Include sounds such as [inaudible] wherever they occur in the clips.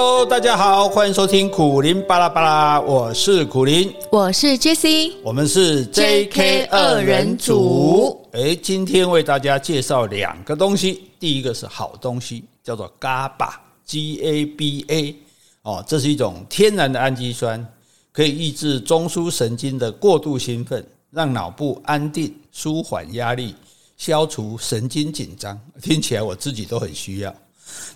Hello，大家好，欢迎收听苦林巴拉巴拉，我是苦林，我是 Jessie，我们是 JK 二人组。哎，今天为大家介绍两个东西，第一个是好东西，叫做 GABA，G A B A，哦，这是一种天然的氨基酸，可以抑制中枢神经的过度兴奋，让脑部安定、舒缓压力、消除神经紧张。听起来我自己都很需要。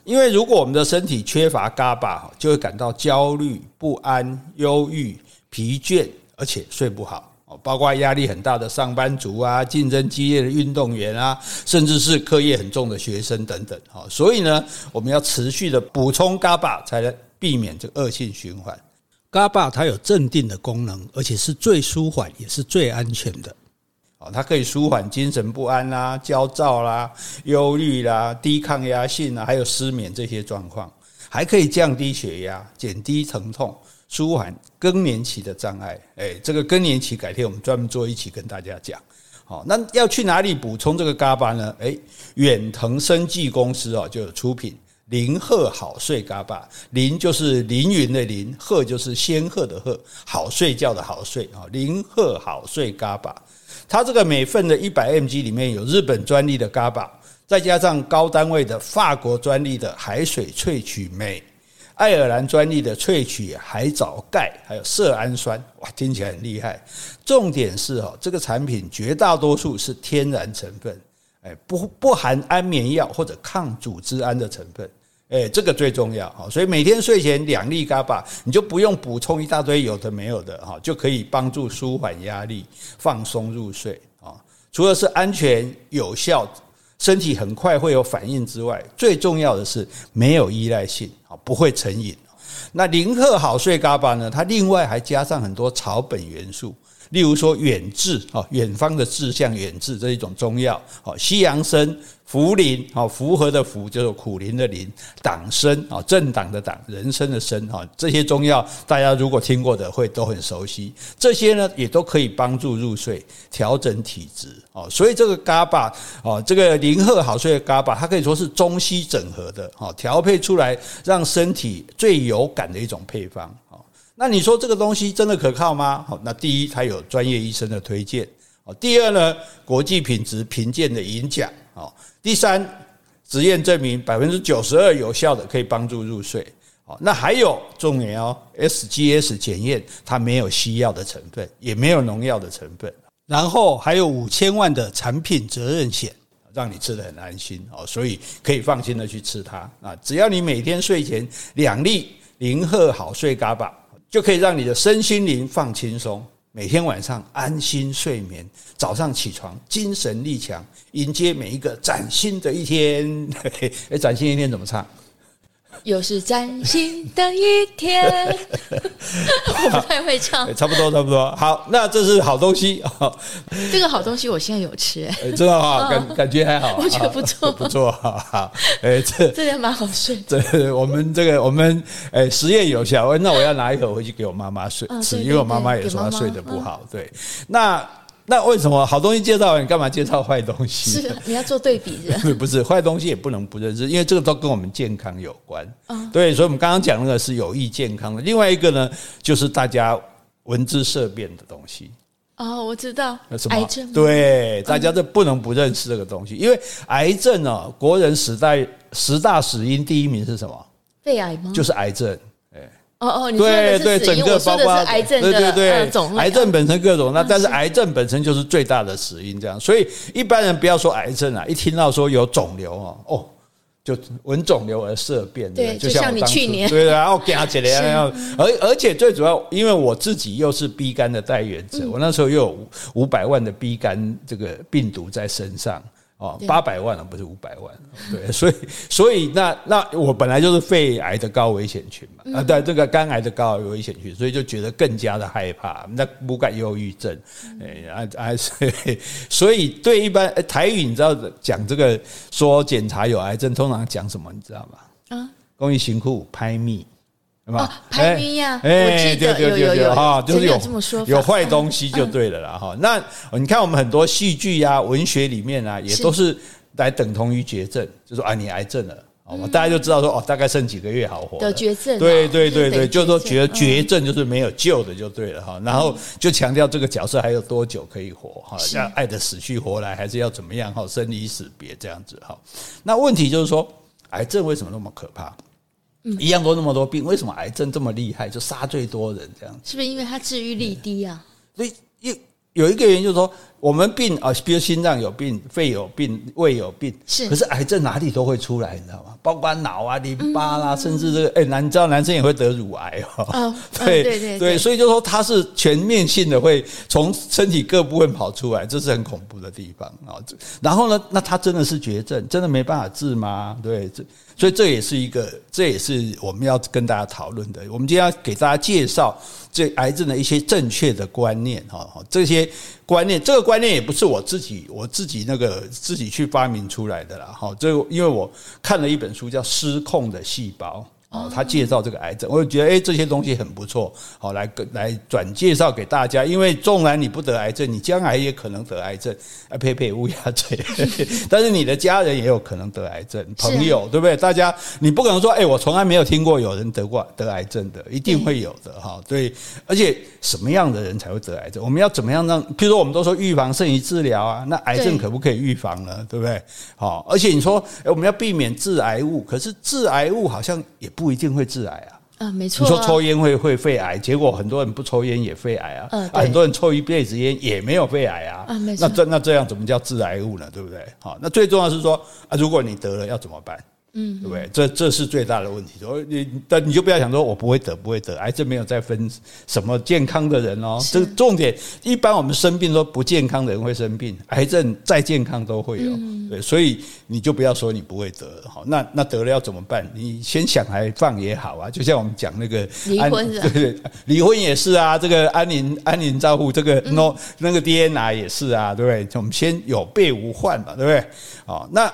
因为如果我们的身体缺乏嘎巴就会感到焦虑、不安、忧郁、疲倦，而且睡不好。包括压力很大的上班族啊，竞争激烈的运动员啊，甚至是课业很重的学生等等。所以呢，我们要持续的补充嘎巴才能避免这个恶性循环。嘎巴它有镇定的功能，而且是最舒缓，也是最安全的。它可以舒缓精神不安啦、焦躁啦、忧虑啦、低抗压性啊，还有失眠这些状况，还可以降低血压、减低疼痛、舒缓更年期的障碍。哎，这个更年期改天我们专门做一期跟大家讲。好，那要去哪里补充这个嘎巴呢？哎，远藤生技公司哦就有出品零赫好睡嘎巴，林就是凌云的凌，赫就是仙鹤的鹤，好睡觉的好睡啊，零赫好睡嘎巴。它这个每份的一百 mg 里面有日本专利的 GABA，再加上高单位的法国专利的海水萃取酶，爱尔兰专利的萃取海藻钙，还有色氨酸，哇，听起来很厉害。重点是哦，这个产品绝大多数是天然成分，哎，不不含安眠药或者抗组织胺的成分。哎，这个最重要哈，所以每天睡前两粒嘎巴你就不用补充一大堆有的没有的哈，就可以帮助舒缓压力、放松入睡啊。除了是安全有效，身体很快会有反应之外，最重要的是没有依赖性啊，不会成瘾。那零克好睡嘎巴呢？它另外还加上很多草本元素。例如说远志啊，远方的志向远志，这一种中药。好，西洋参、茯苓，好，符合的符就是苦苓的苓，党参啊，政党的党，人参的参哈，这些中药大家如果听过的会都很熟悉。这些呢也都可以帮助入睡，调整体质哦。所以这个 GABA 哦，这个零赫好睡的 GABA，它可以说是中西整合的，好，调配出来让身体最有感的一种配方。那你说这个东西真的可靠吗？好，那第一，它有专业医生的推荐；第二呢，国际品质评鉴的银奖；第三，实验证明百分之九十二有效的可以帮助入睡；那还有重点哦，SGS 检验它没有西药的成分，也没有农药的成分，然后还有五千万的产品责任险，让你吃得很安心哦，所以可以放心的去吃它啊！只要你每天睡前两粒零赫好睡嘎巴。就可以让你的身心灵放轻松，每天晚上安心睡眠，早上起床精神力强，迎接每一个崭新的一天。[laughs] 哎，崭新一天怎么唱？又是崭新的一天，[laughs] 我不太会唱，差不多差不多。好，那这是好东西。[laughs] 这个好东西我现在有吃，哎，真的哈，[laughs] 感感觉还好，我觉得不错不错，哈好。哎，这这也蛮好睡。这我们这个我们哎实验有效，那我要拿一盒回去给我妈妈睡吃，因为我妈妈也说她睡得不好。对，那。那为什么好东西介绍完，你干嘛介绍坏东西？是你要做对比的？[laughs] 不是坏东西也不能不认识，因为这个都跟我们健康有关。对，所以我们刚刚讲那个是有益健康的。另外一个呢，就是大家闻之色变的东西。哦，我知道，什么癌症？对，大家都不能不认识这个东西，因为癌症哦，国人十大十大死因第一名是什么？肺癌吗？就是癌症。哦哦，你对对，整个包括癌症的对对对，癌症本身各种，那但是癌症本身就是最大的死因，这样，所以一般人不要说癌症啊，一听到说有肿瘤哦，哦，就闻肿瘤而色变，对，就像你去年对，然后惊起来，[laughs] 然后而而且最主要，因为我自己又是 B 肝的带原者，我那时候又有五百万的 B 肝这个病毒在身上。哦，八百万了，不是五百万，对，[laughs] 所以所以那那我本来就是肺癌的高危险群嘛，啊，对，这个肝癌的高危险群，所以就觉得更加的害怕，那不敢忧郁症，哎啊啊，所以 [laughs] 所以对一般台语，你知道讲这个说检查有癌症，通常讲什么，你知道吗？啊，公益辛苦拍密。哦，排名呀，哎，对对对对，哈，就是有有坏东西就对了啦，[laughs] 哈。那你看我们很多戏剧呀、文学里面啊，也都是来等同于绝症，就说啊，你癌症了。好吧，大家就知道说哦，大概剩几个月好活。得绝症，对对对对，就是说绝绝症就是没有救的就对了哈。然后就强调这个角色还有多久可以活哈，要爱得死去活来，还是要怎么样哈，生离死别这样子哈。那问题就是说，癌症为什么那么可怕？嗯，一样都那么多病，为什么癌症这么厉害，就杀最多人这样？是不是因为它治愈率低啊？所以有有一个原因就是说。我们病啊，比如心脏有病、肺有病、胃有病，是。可是癌症哪里都会出来，你知道吗？包括脑啊、淋巴啦，甚至这个，哎，男，你知道男生也会得乳癌哦。[laughs] 对对对对，所以就说它是全面性的，会从身体各部分跑出来，这是很恐怖的地方啊。然后呢，那它真的是绝症，真的没办法治吗？对，这所以这也是一个，这也是我们要跟大家讨论的。我们今天要给大家介绍这癌症的一些正确的观念哈，这些。观念，这个观念也不是我自己我自己那个自己去发明出来的啦，哈，这因为我看了一本书叫《失控的细胞》。哦，他介绍这个癌症，我就觉得哎，这些东西很不错，好来来转介绍给大家。因为纵然你不得癌症，你将来也可能得癌症。啊呸呸，乌鸦嘴！[laughs] 但是你的家人也有可能得癌症，朋友对不对？大家你不可能说哎，我从来没有听过有人得过得癌症的，一定会有的哈。对，而且什么样的人才会得癌症？我们要怎么样让？譬如说，我们都说预防胜于治疗啊，那癌症可不可以预防呢？对不对？好，而且你说我们要避免致癌物，可是致癌物好像也不。不一定会致癌啊！啊，没错。你说抽烟会会肺癌，结果很多人不抽烟也肺癌啊。啊，很多人抽一辈子烟也没有肺癌啊。啊，没错。那这那这样怎么叫致癌物呢？对不对？好，那最重要是说啊，如果你得了要怎么办？嗯，对不对？这这是最大的问题。所以你但你就不要想说我不会得，不会得，癌症没有再分什么健康的人哦。这重点，一般我们生病说不健康的人会生病，癌症再健康都会有。对，所以你就不要说你不会得。好，那那得了要怎么办？你先想还放也好啊。就像我们讲那个离婚，对对，离婚也是啊。这个安宁安宁照护，这个 no 那个 DNA 也是啊，对不对？我们先有备无患嘛，对不对？好，那。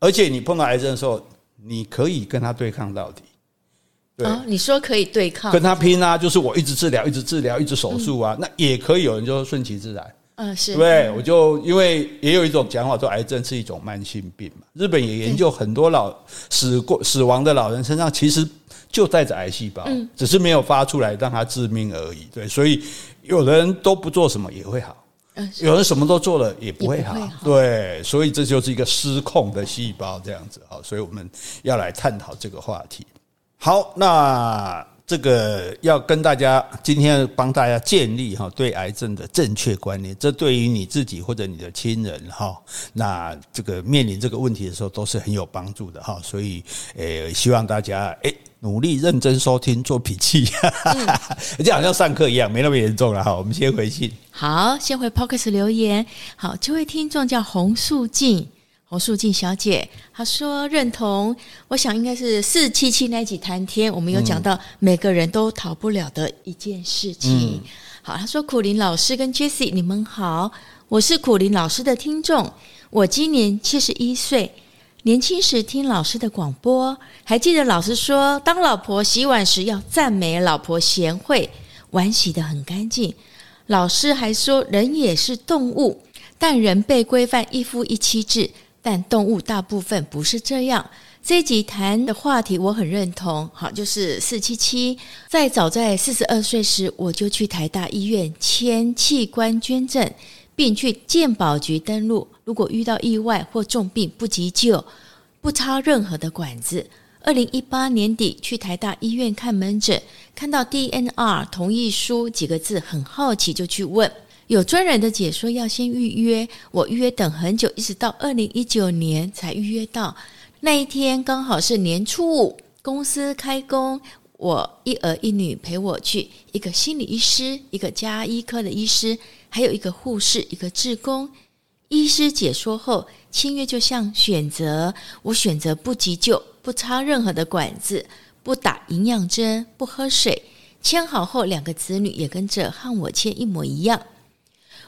而且你碰到癌症的时候，你可以跟他对抗到底。对，哦，你说可以对抗，跟他拼啊，就是我一直治疗，一直治疗，一直手术啊，嗯、那也可以有人就顺其自然。嗯，是对，我就因为也有一种讲法说，癌症是一种慢性病嘛。日本也研究很多老死过死亡的老人身上，其实就带着癌细胞，嗯，只是没有发出来让他致命而已。对，所以有的人都不做什么也会好。有人什么都做了也不会好，对，所以这就是一个失控的细胞这样子啊，所以我们要来探讨这个话题。好，那这个要跟大家今天帮大家建立哈对癌症的正确观念，这对于你自己或者你的亲人哈，那这个面临这个问题的时候都是很有帮助的哈，所以诶，希望大家诶。努力认真收听，做笔记，嗯、就好像上课一样，没那么严重了哈。我们先回信，好，先回 Podcast 留言。好，这位听众叫洪素静，洪素静小姐，她说认同。我想应该是四七七那集谈天，我们有讲到每个人都逃不了的一件事情。嗯、好，她说苦林老师跟 Jessie 你们好，我是苦林老师的听众，我今年七十一岁。年轻时听老师的广播，还记得老师说，当老婆洗碗时要赞美老婆贤惠，碗洗得很干净。老师还说，人也是动物，但人被规范一夫一妻制，但动物大部分不是这样。这一集谈的话题我很认同，好，就是四七七。在早在四十二岁时，我就去台大医院签器官捐赠。并去健保局登录。如果遇到意外或重病不急救，不插任何的管子。二零一八年底去台大医院看门诊，看到 DNR 同意书几个字，很好奇就去问。有专人的解说要先预约，我预约等很久，一直到二零一九年才预约到。那一天刚好是年初五，公司开工，我一儿一女陪我去，一个心理医师，一个家医科的医师。还有一个护士，一个志工。医师解说后，签约就像选择，我选择不急救，不插任何的管子，不打营养针，不喝水。签好后，两个子女也跟着和我签一模一样。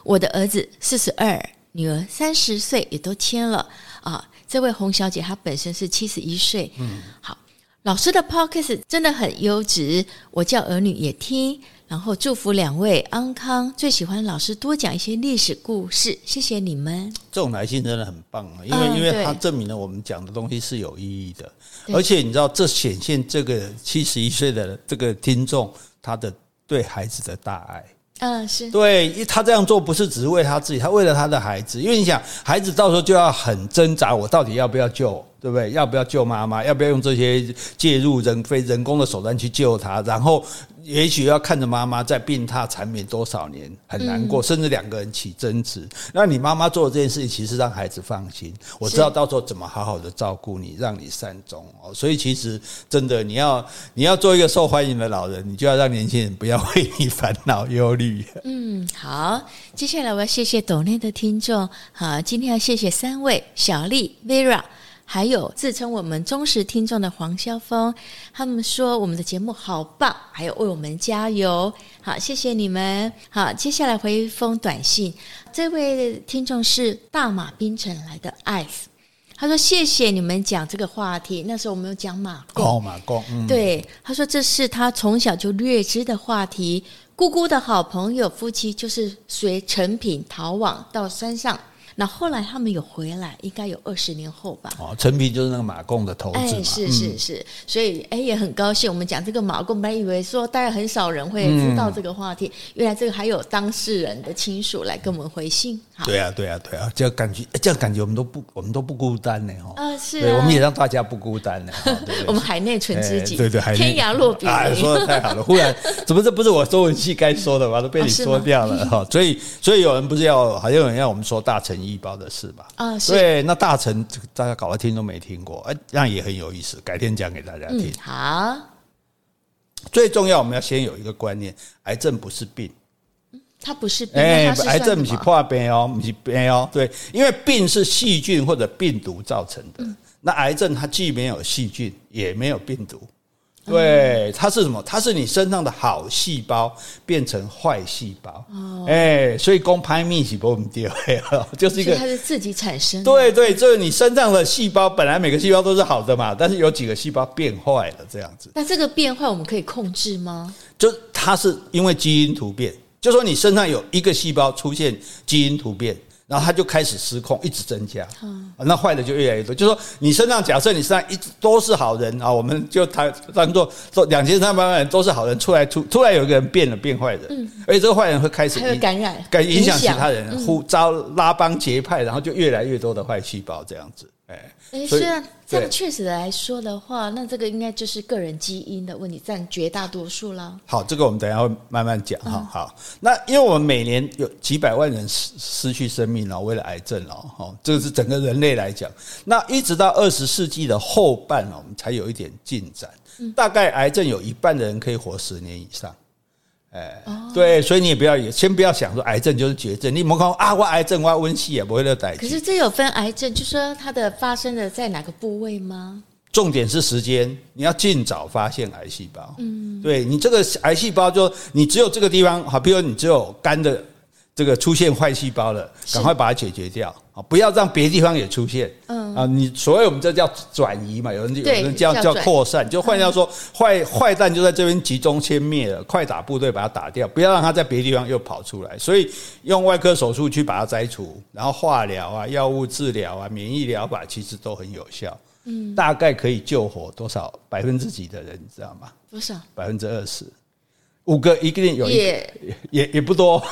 我的儿子四十二，女儿三十岁，也都签了啊。这位洪小姐她本身是七十一岁，嗯，好。老师的 Podcast 真的很优质，我叫儿女也听。然后祝福两位安康，最喜欢老师多讲一些历史故事，谢谢你们。这种来信真的很棒啊，因为、嗯、因为它证明了我们讲的东西是有意义的，而且你知道，这显现这个七十一岁的这个听众他的对孩子的大爱。嗯，是对，他这样做不是只是为他自己，他为了他的孩子，因为你想，孩子到时候就要很挣扎，我到底要不要救？对不对？要不要救妈妈？要不要用这些介入人非人工的手段去救他？然后，也许要看着妈妈在病榻缠绵多少年，很难过，甚至两个人起争执。那你妈妈做的这件事情，其实让孩子放心，我知道到时候怎么好好的照顾你，让你善终哦。所以，其实真的，你要你要做一个受欢迎的老人，你就要让年轻人不要为你烦恼忧虑。嗯，好，接下来我要谢谢抖内的听众。好，今天要谢谢三位：小丽、Vera。还有自称我们忠实听众的黄萧峰，他们说我们的节目好棒，还有为我们加油，好，谢谢你们。好，接下来回一封短信，这位听众是大马槟城来的 Ice，他说谢谢你们讲这个话题，那时候我们有讲马共，哦，马共，嗯，对，他说这是他从小就略知的话题，姑姑的好朋友夫妻就是随陈品逃往到山上。那后来他们有回来，应该有二十年后吧。哦，陈皮就是那个马贡的头子嘛。哎，是是是，嗯、所以哎也很高兴。我们讲这个马贡，本来以为说大概很少人会知道这个话题，嗯、原来这个还有当事人的亲属来跟我们回信。好对啊，对啊，对啊，这样感觉，这样感觉我们都不，我们都不孤单呢。哈。啊，是啊。对，我们也让大家不孤单呢。[laughs] 我们海内存知己，对对，海内天涯若比邻。哎，说的太好了。忽然，怎么这不是我中文系该说的吗？都被你说掉了 [laughs] 哈。所以，所以有人不是要，好像有人要我们说大陈义胞的事吧？啊，是对，那大成大家搞来听都没听过，哎，那也很有意思，改天讲给大家听。嗯、好，最重要，我们要先有一个观念：癌症不是病，它不是病，哎，癌症不是破病哦，不是病哦，对，因为病是细菌或者病毒造成的，嗯、那癌症它既没有细菌，也没有病毒。对，它是什么？它是你身上的好细胞变成坏细胞。哦，哎，所以公拍密是不掉，[laughs] 就是一个它是自己产生。对对，就是你身上的细胞本来每个细胞都是好的嘛，但是有几个细胞变坏了，这样子。那这个变坏我们可以控制吗？就它是因为基因突变，就说你身上有一个细胞出现基因突变。然后它就开始失控，一直增加，那坏的就越来越多。就说你身上，假设你身上一直都是好人啊，我们就谈当做做两千三百万人都是好人，出来突突然有一个人变了，变坏人，嗯，而且这个坏人会开始感染，感影响其他人，呼招拉帮结派，然后就越来越多的坏细胞这样子。哎，虽然这样确实来说的话，那这个应该就是个人基因的问题占绝大多数了。好，这个我们等一下会慢慢讲哈。好，那因为我们每年有几百万人失失去生命了，为了癌症了，哈，这个是整个人类来讲。那一直到二十世纪的后半，我们才有一点进展。大概癌症有一半的人可以活十年以上。哎，对，所以你也不要也先不要想说癌症就是绝症，你莫看啊，我癌症我温系也不会那歹。可是这有分癌症，就说它的发生的在哪个部位吗？重点是时间，你要尽早发现癌细胞。嗯，对你这个癌细胞，就你只有这个地方好，比如你只有肝的。这个出现坏细胞了，赶快把它解决掉啊！不要让别的地方也出现。嗯啊，你所谓我们这叫转移嘛，有人有人叫叫扩散，就换句话说，坏坏蛋就在这边集中歼灭了，快打部队把它打掉，不要让它在别的地方又跑出来。所以用外科手术去把它摘除，然后化疗啊、药物治疗啊、免疫疗法其实都很有效。嗯，大概可以救活多少百分之几的人，你知道吗？多少？百分之二十。五个一定有一个，也也也不多。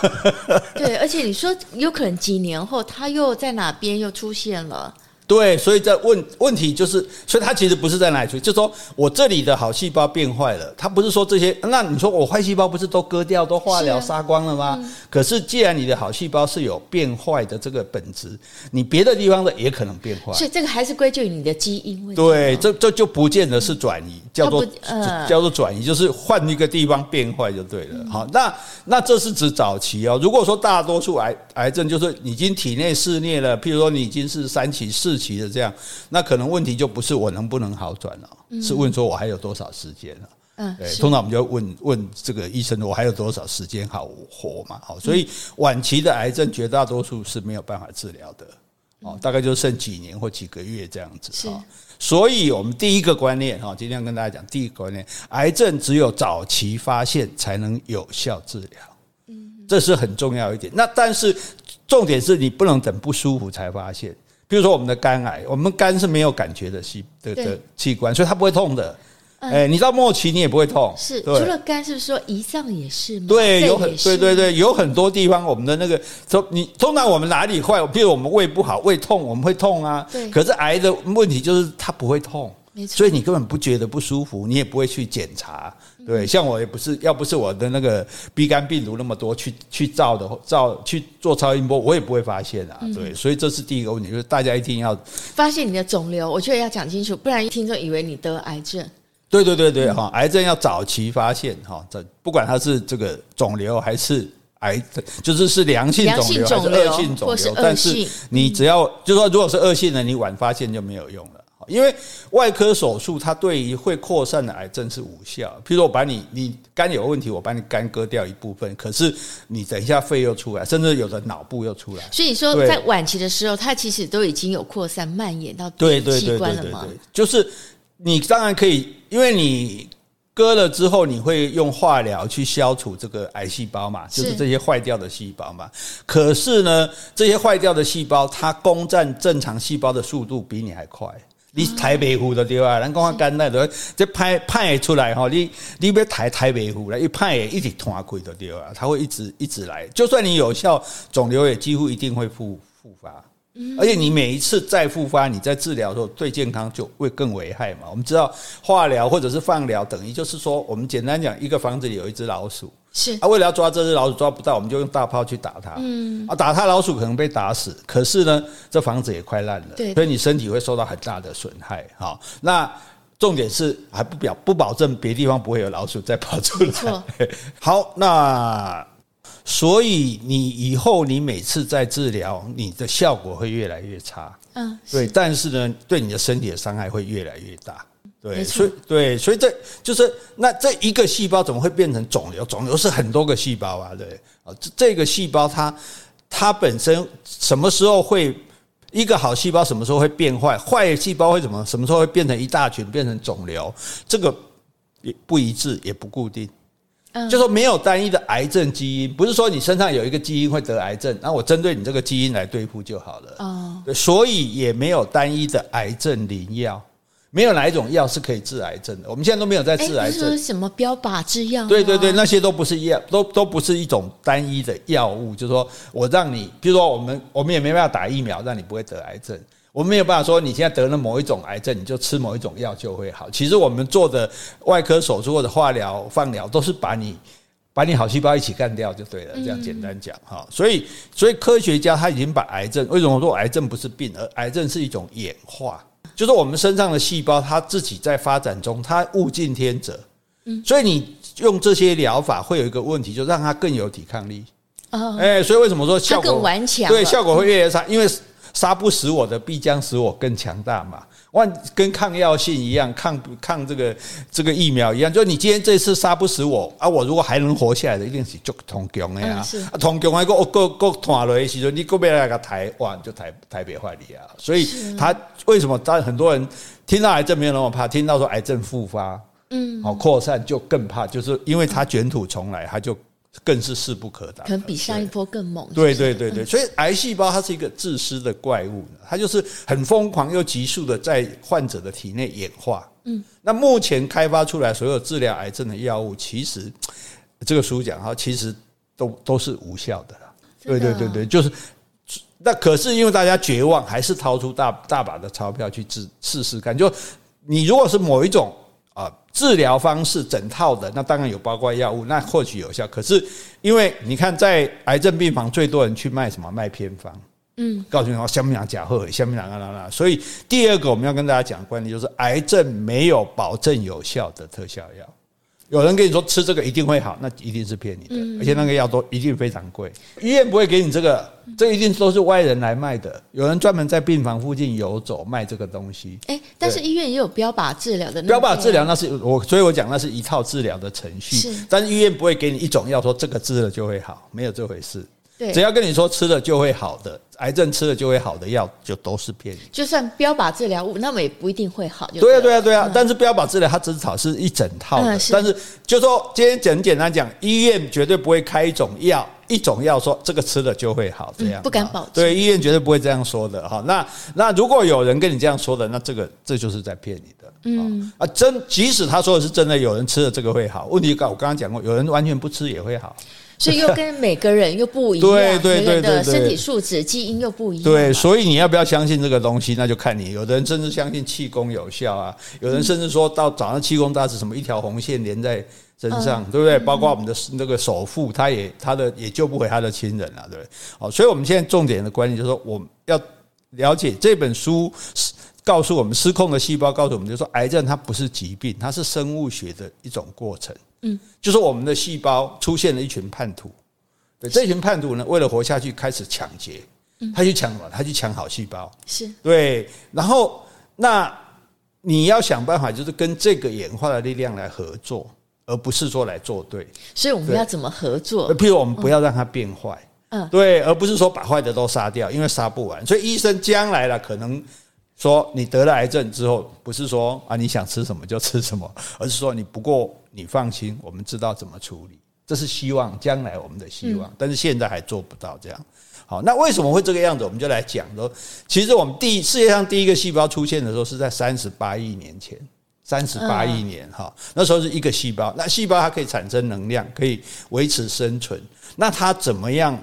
对，而且你说有可能几年后他又在哪边又出现了。对，所以在问问题就是，所以它其实不是在哪里出，就是说我这里的好细胞变坏了，它不是说这些。那你说我坏细胞不是都割掉、都化疗、杀光了吗？嗯、可是既然你的好细胞是有变坏的这个本质，你别的地方的也可能变坏。所以这个还是归咎于你的基因问题。对，这这就不见得是转移，叫做呃叫做转移，就是换一个地方变坏就对了。好，那那这是指早期哦。如果说大多数癌癌症就是已经体内肆虐了，譬如说你已经是三期四。期的这样，那可能问题就不是我能不能好转了，是问说我还有多少时间了。嗯，对，通常我们就问问这个医生，我还有多少时间好活嘛？好，所以晚期的癌症绝大多数是没有办法治疗的。哦，大概就剩几年或几个月这样子。啊，所以我们第一个观念哈，今天要跟大家讲第一个观念，癌症只有早期发现才能有效治疗。嗯，这是很重要一点。那但是重点是你不能等不舒服才发现。比如说我们的肝癌，我们肝是没有感觉的器的的器官，所以它不会痛的。哎、欸，你到末期你也不会痛。是，除了肝，是不是说胰脏也是吗？对，有很对对对，有很多地方我们的那个，说你通常我们哪里坏？比如我们胃不好，胃痛，我们会痛啊。对。可是癌的问题就是它不会痛，没错。所以你根本不觉得不舒服，你也不会去检查。对，像我也不是，要不是我的那个 B 肝病毒那么多，去去照的照去做超音波，我也不会发现啊。对，所以这是第一个问题，就是大家一定要发现你的肿瘤，我觉得要讲清楚，不然听众以为你得癌症。对对对对，哈，癌症要早期发现，哈，这不管它是这个肿瘤还是癌症，就是是良性肿瘤还是恶性肿瘤，但是你只要就说，如果是恶性的，你晚发现就没有用了。因为外科手术它对于会扩散的癌症是无效。譬如说我把你你肝有问题，我把你肝割掉一部分，可是你等一下肺又出来，甚至有的脑部又出来。所以说在晚期的时候，它其实都已经有扩散蔓延到对器官了吗？就是你当然可以，因为你割了之后，你会用化疗去消除这个癌细胞嘛，就是这些坏掉的细胞嘛。可是呢，这些坏掉的细胞，它攻占正常细胞的速度比你还快。你台北湖的对吧？咱讲肝那都这派派出来吼，你你别台台北湖了，一派一直通下亏的对吧？它会一直一直来，就算你有效，肿瘤也几乎一定会复复发。而且你每一次再复发，你在治疗的时候对健康就会更危害嘛。我们知道化疗或者是放疗，等于就是说，我们简单讲，一个房子里有一只老鼠，是啊，为了要抓这只老鼠抓不到，我们就用大炮去打它，嗯啊，打它老鼠可能被打死，可是呢，这房子也快烂了，对，所以你身体会受到很大的损害。好，那重点是还不表不保证别地方不会有老鼠再跑出来。[laughs] 好，那。所以你以后你每次在治疗，你的效果会越来越差。嗯，对，但是呢，对你的身体的伤害会越来越大。对，所以对，所以这就是那这一个细胞怎么会变成肿瘤？肿瘤是很多个细胞啊，对啊，这这个细胞它它本身什么时候会一个好细胞什么时候会变坏？坏细胞会怎么什么时候会变成一大群变成肿瘤？这个也不一致，也不固定。就说没有单一的癌症基因，不是说你身上有一个基因会得癌症，那我针对你这个基因来对付就好了。哦，所以也没有单一的癌症灵药，没有哪一种药是可以治癌症的。我们现在都没有在治癌症。说什么标靶制药？对对对，那些都不是药，都都不是一种单一的药物。就是说我让你，比如说我们我们也没办法打疫苗让你不会得癌症。我们没有办法说你现在得了某一种癌症，你就吃某一种药就会好。其实我们做的外科手术或者化疗、放疗，都是把你把你好细胞一起干掉就对了。这样简单讲哈。所以，所以科学家他已经把癌症，为什么说癌症不是病，而癌症是一种演化？就是我们身上的细胞，它自己在发展中，它物竞天择。嗯，所以你用这些疗法会有一个问题，就让它更有抵抗力。哦，哎，所以为什么说效果更顽强？对，效果会越来越差，因为。杀不死我的，必将使我更强大嘛。万跟抗药性一样，抗抗这个这个疫苗一样，就你今天这次杀不死我啊，我如果还能活下来的，一定是足同强的呀。啊，同强还个个个断了的时候，你个别来个台湾就台台北坏你啊。所以他为什么？当很多人听到癌症没有那么怕，听到说癌症复发，嗯，好扩散就更怕，就是因为他卷土重来，他就。更是势不可挡，可能比上一波更猛。对对对对，所以癌细胞它是一个自私的怪物，它就是很疯狂又急速的在患者的体内演化。嗯，那目前开发出来所有治疗癌症的药物，其实这个书讲哈，其实都都是无效的了。对对对对，就是那可是因为大家绝望，还是掏出大大把的钞票去治试试看。就你如果是某一种。啊，治疗方式整套的，那当然有包括药物，那或许有效。可是因为你看，在癌症病房最多人去卖什么？卖偏方。嗯，告诉你哦，香槟榔假货，香槟榔啊啦啦。所以第二个我们要跟大家讲的观点就是，癌症没有保证有效的特效药。有人跟你说吃这个一定会好，那一定是骗你的，而且那个药都一定非常贵，医院不会给你这个，这一定都是外人来卖的。有人专门在病房附近游走卖这个东西。哎，但是医院也有标靶治疗的。标靶治疗那是我，所以我讲那是一套治疗的程序。是，但是医院不会给你一种药说这个治了就会好，没有这回事。对，只要跟你说吃了就会好的，癌症吃了就会好的药，就都是骗你。就算标靶治疗物，那么也不一定会好。对啊，对啊，对啊。但是标靶治疗它至少是一整套的。但是就说今天简简单讲，医院绝对不会开一种药，一种药说这个吃了就会好，这样不敢保证。对，医院绝对不会这样说的哈。那那如果有人跟你这样说的，那这个这就是在骗你的。嗯啊，真即使他说的是真的，有人吃了这个会好。问题我刚刚讲过，有人完全不吃也会好。所以又跟每个人又不一样，对对对，的身体素质、基因又不一样。对，所以你要不要相信这个东西？那就看你。有的人甚至相信气功有效啊，有人甚至说到早上气功大师什么一条红线连在身上，对不对？包括我们的那个首富，他也他的也救不回他的亲人啊，对不对？好，所以我们现在重点的观念就是说，我们要了解这本书告诉我们失控的细胞，告诉我们就是说，癌症它不是疾病，它是生物学的一种过程。嗯，就是我们的细胞出现了一群叛徒，对，这群叛徒呢，为了活下去，开始抢劫，他去抢什么？他去抢好细胞，是对。然后，那你要想办法，就是跟这个演化的力量来合作，而不是说来作对。所以我们要怎么合作？譬如我们不要让它变坏，嗯，对，而不是说把坏的都杀掉，因为杀不完。所以医生将来了可能。说你得了癌症之后，不是说啊你想吃什么就吃什么，[laughs] 而是说你不过你放心，我们知道怎么处理，这是希望将来我们的希望，但是现在还做不到这样。好，那为什么会这个样子？我们就来讲说，其实我们第世界上第一个细胞出现的时候是在三十八亿年前，三十八亿年哈，那时候是一个细胞，那细胞它可以产生能量，可以维持生存，那它怎么样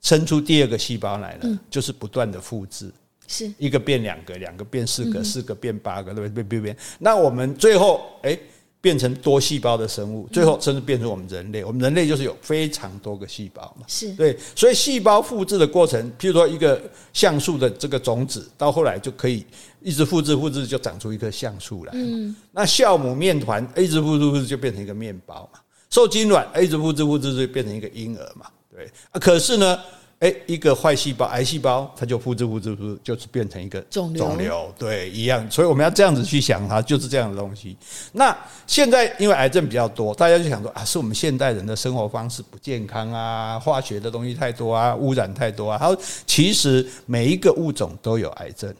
生出第二个细胞来呢？就是不断的复制。是一个变两个，两个变四个，四个变八个，对不对？变变变。那我们最后哎，变成多细胞的生物，最后甚至变成我们人类。我们人类就是有非常多个细胞嘛。是对，所以细胞复制的过程，譬如说一个橡树的这个种子，到后来就可以一直复制复制，就长出一棵橡树来。嗯。那酵母面团一直复制复制，就变成一个面包嘛。受精卵一直复制复制，就变成一个婴儿嘛。对啊，可是呢？哎，一个坏细胞，癌细胞，它就复制复制复制，就是变成一个肿瘤，肿瘤，对，一样。所以我们要这样子去想它，就是这样的东西。那现在因为癌症比较多，大家就想说啊，是我们现代人的生活方式不健康啊，化学的东西太多啊，污染太多啊。还有，其实每一个物种都有癌症。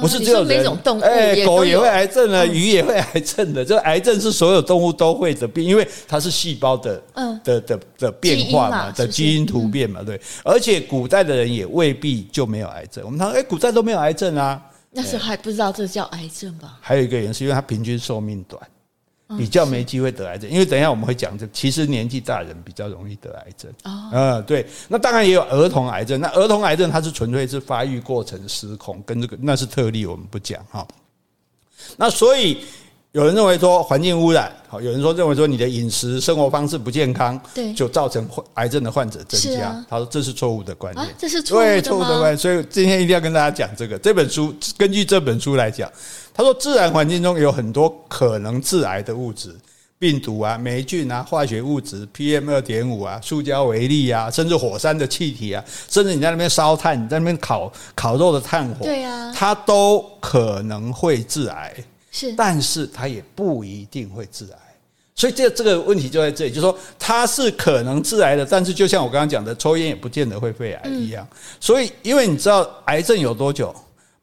不是只有人，哎，狗也会癌症的，鱼也会癌症的。[laughs] 这癌症是所有动物都会的病，因为它是细胞的，嗯，的的的变化嘛，的基因突变嘛，对。而且古代的人也未必就没有癌症。我们说，哎，古代都没有癌症啊，那时候还不知道这叫癌症吧？还有一个原因是因为它平均寿命短。比较没机会得癌症，因为等一下我们会讲这，其实年纪大人比较容易得癌症。哦，嗯，对，那当然也有儿童癌症。那儿童癌症它是纯粹是发育过程失控，跟这个那是特例，我们不讲哈。那所以有人认为说环境污染，好，有人说认为说你的饮食生活方式不健康，对，就造成癌症的患者增加。他说这是错误的观念，这是错误的错误的观念。所以今天一定要跟大家讲这个。这本书根据这本书来讲。他说，自然环境中有很多可能致癌的物质，病毒啊、霉菌啊、化学物质、PM 二点五啊、塑胶微粒啊，甚至火山的气体啊，甚至你在那边烧炭、你在那边烤烤肉的炭火，对啊，它都可能会致癌。是，但是它也不一定会致癌。所以这这个问题就在这里，就是说它是可能致癌的，但是就像我刚刚讲的，抽烟也不见得会肺癌一样。所以，因为你知道癌症有多久？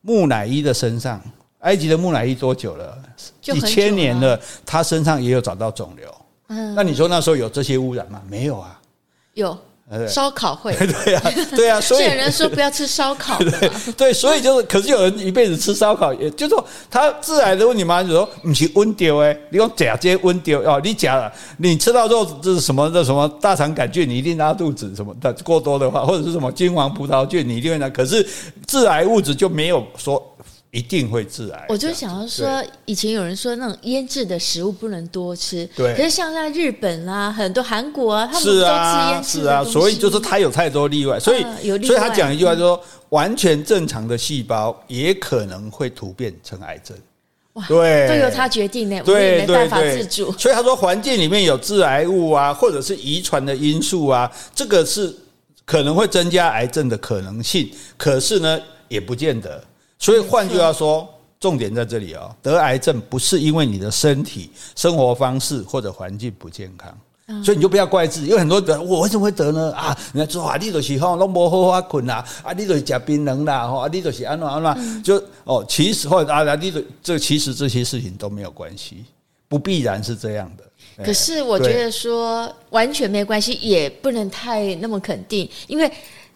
木乃伊的身上。埃及的木乃伊多久了？几千年了，他身上也有找到肿瘤。嗯，那你说那时候有这些污染吗？没有啊。有，烧烤会。[laughs] 对啊，对啊。[laughs] 所以有人说不要吃烧烤。[laughs] 对对，所以就是，可是有人一辈子吃烧烤，也就是说他致癌的问题嘛，就是说不是温丢哎，你用假接温丢哦，你假了，你吃到肉这是什么的什么大肠杆菌，你一定拉肚子什么的，过多的话，或者是什么金黄葡萄菌，你一定会拉。可是致癌物质就没有说。一定会致癌。我就想要说，以前有人说那种腌制的食物不能多吃，对。可是像在日本啦，很多韩国啊，他们都吃腌制。是啊，所以就是它有太多例外，所以所以他讲一句话，就说完全正常的细胞也可能会突变成癌症。哇，对，都由他决定呢，我也没办法自主。所以他说，环境里面有致癌物啊，或者是遗传的因素啊，这个是可能会增加癌症的可能性。可是呢，也不见得。所以换句话说，重点在这里啊，得癌症不是因为你的身体、生活方式或者环境不健康，所以你就不要怪自己，因为很多人我为什么会得呢？啊，人家说啊，你都是吼拢无好好困啦，啊，你都是吃槟榔啦，吼，啊，你都是安怎安怎，就哦，其实或者啊，你的这其实这些事情都没有关系，不必然是这样的。可是我觉得说完全没关系，也不能太那么肯定，因为。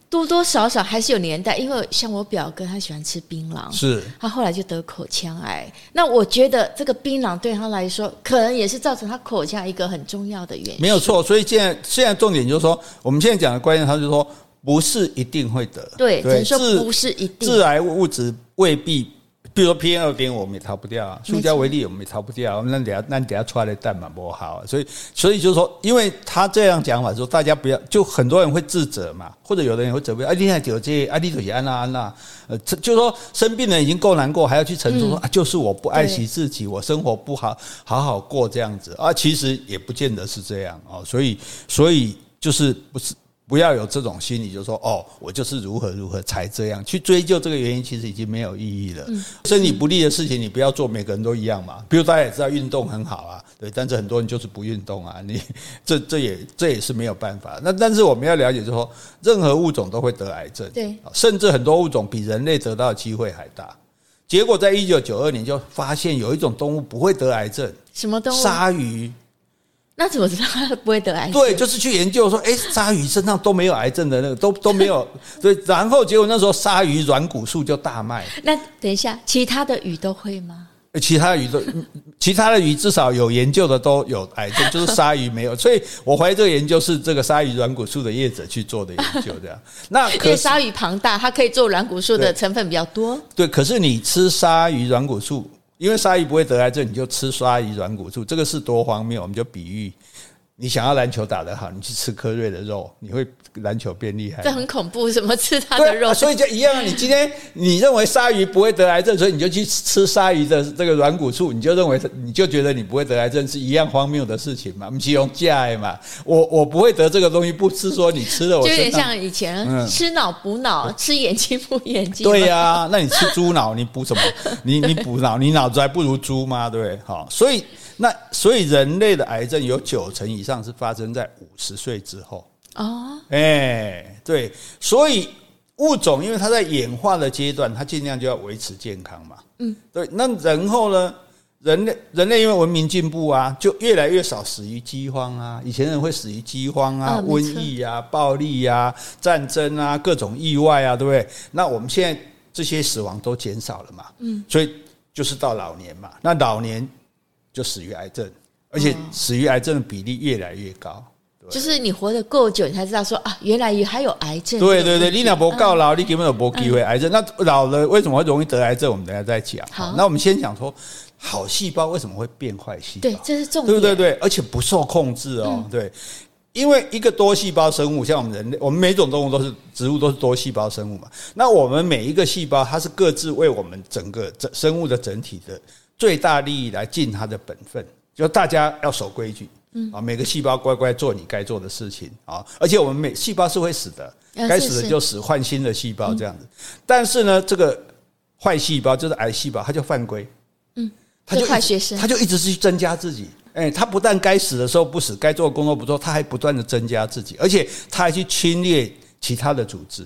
多多少少还是有年代，因为像我表哥，他喜欢吃槟榔，是他后来就得口腔癌。那我觉得这个槟榔对他来说，可能也是造成他口腔一个很重要的原因。没有错，所以现在现在重点就是说，我们现在讲的关键，他就是说不是一定会得，对，只是说不是一定，致癌物质未必。比如说 PM 二点五，我们也逃不掉啊；塑胶微粒，我们也逃不掉。那等下，那等下出来的蛋嘛不好，所以，所以就是说，因为他这样讲法，说大家不要，就很多人会自责嘛，或者有的人会责备。啊，你看有这些，啊，你都是安娜安娜，呃，就是说生病了已经够难过，还要去承受说啊，就是我不爱惜自己，我生活不好好好过这样子啊，其实也不见得是这样哦。所以，所以就是不是。不要有这种心理，就说哦，我就是如何如何才这样去追究这个原因，其实已经没有意义了。身体不利的事情你不要做，每个人都一样嘛。比如大家也知道运动很好啊，对，但是很多人就是不运动啊，你 [laughs] 这这也这也是没有办法。那但是我们要了解，就是说任何物种都会得癌症，对，甚至很多物种比人类得到的机会还大。结果在一九九二年就发现有一种动物不会得癌症，什么动物？鲨鱼。那怎么知道它不会得癌症？对，就是去研究说，哎，鲨鱼身上都没有癌症的那个，都都没有。[laughs] 对，然后结果那时候鲨鱼软骨素就大卖。那等一下，其他的鱼都会吗？其他的鱼都，[laughs] 其他的鱼至少有研究的都有癌症，就是鲨鱼没有。[laughs] 所以我怀疑这个研究是这个鲨鱼软骨素的业者去做的研究，这样。那因为鲨鱼庞大，它可以做软骨素的成分比较多。对，可是你吃鲨鱼软骨素。因为鲨鱼不会得癌症，你就吃鲨鱼软骨素，这个是多荒谬！我们就比喻，你想要篮球打得好，你去吃科瑞的肉，你会篮球变厉害。这很恐怖，什么吃它的肉？所以就一样啊，你今天你认为鲨鱼不会得癌症，所以你就去吃鲨鱼的这个软骨素，你就认为你就觉得你不会得癌症，是一样荒谬的事情嘛？我们用价嘛，我我不会得这个东西，不是说你吃了我。就有点像以前吃脑补脑，吃眼睛补眼睛。对呀、啊，那你吃猪脑，你补什么？你 [laughs] 你补脑，你脑子还不如猪吗？对不对？好，所以。那所以人类的癌症有九成以上是发生在五十岁之后哦，哎，对，所以物种因为它在演化的阶段，它尽量就要维持健康嘛，嗯，对。那然后呢，人类人类因为文明进步啊，就越来越少死于饥荒啊。以前人会死于饥荒啊、瘟疫啊、暴力啊、战争啊、各种意外啊，对不对？那我们现在这些死亡都减少了嘛，嗯，所以就是到老年嘛，那老年。就死于癌症，而且死于癌症的比例越来越高。就是你活得够久，你才知道说啊，原来还有癌症。对对对，你老不告老，你根本就没机会癌症。那老了为什么会容易得癌症？我们等下再讲。好，那我们先讲说好细胞为什么会变坏细胞？对，这是重点。对对对，而且不受控制哦。对，因为一个多细胞生物，像我们人类，我们每种动物都是植物，都是多细胞生物嘛。那我们每一个细胞，它是各自为我们整个整生物的整体的。最大利益来尽它的本分，就大家要守规矩，嗯。啊，每个细胞乖乖做你该做的事情啊，而且我们每细胞是会死的，该死的就死，换新的细胞这样子。但是呢，这个坏细胞就是癌细胞，它就犯规，嗯，它就坏学生，它就一直是去增加自己，哎，他不但该死的时候不死，该做的工作不做，他还不断的增加自己，而且他还去侵略其他的组织。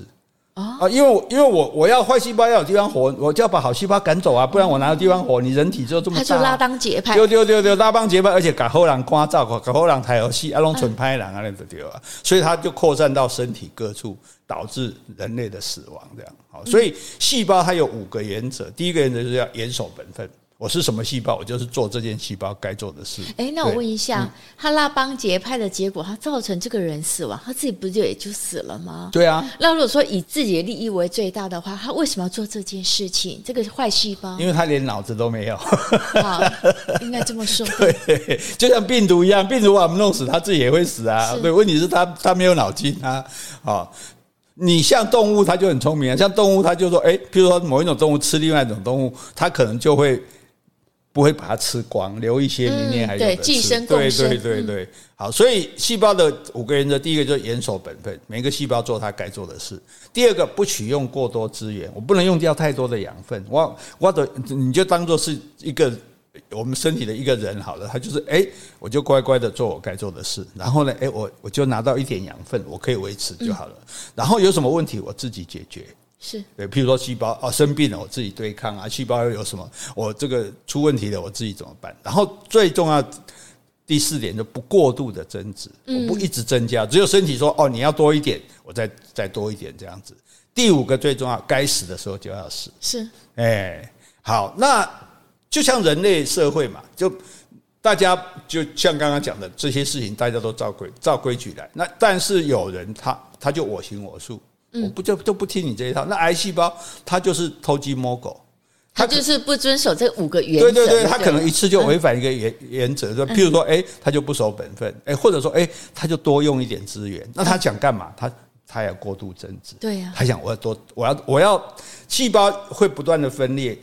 啊，因为我因为我我要坏细胞要有地方活，我就要把好细胞赶走啊，不然我哪有地方活？你人体就这么大，他就拉帮结派，对对对对，拉帮结派，而且搞好人关照，搞好人抬游戏，啊，拢纯拍人啊，那个对啊，所以它就扩散到身体各处，导致人类的死亡这样。好，所以细胞它有五个原则，第一个原则就是要严守本分。我是什么细胞，我就是做这件细胞该做的事。哎，那我问一下，他拉帮结派的结果，他造成这个人死亡，他自己不就也就死了吗？对啊。那如果说以自己的利益为最大的话，他为什么要做这件事情？这个坏细胞，因为他连脑子都没有。[laughs] 好，应该这么说。[laughs] 对，就像病毒一样，病毒把我们弄死，他自己也会死啊。对，问题是他他没有脑筋啊。好，你像动物，它就很聪明啊。像动物，它就说，哎，譬如说某一种动物吃另外一种动物，它可能就会。不会把它吃光，留一些明年还有的吃。对，寄生共生。对对对对，好，所以细胞的五个原则，第一个就是严守本分，每个细胞做它该做的事。第二个，不取用过多资源，我不能用掉太多的养分。我我的你就当做是一个我们身体的一个人好了，他就是哎，我就乖乖的做我该做的事，然后呢，哎，我我就拿到一点养分，我可以维持就好了。然后有什么问题，我自己解决。是对，譬如说细胞啊生病了，我自己对抗啊，细胞又有什么，我这个出问题了，我自己怎么办？然后最重要第四点就不过度的增值，我不一直增加，只有身体说哦你要多一点，我再再多一点这样子。第五个最重要，该死的时候就要死。是，哎，好，那。就像人类社会嘛，就大家就像刚刚讲的这些事情，大家都照规照规矩来。那但是有人他他就我行我素，我不就就不听你这一套。那癌细胞它就是偷鸡摸狗，它就是不遵守这五个原则。对对对，它可能一次就违反一个原原则，就譬如说，哎，它就不守本分，哎，或者说，哎，它就多用一点资源。那他想干嘛？他他要过度增值，对呀，他想我要多，我要我要细胞会不断的分裂。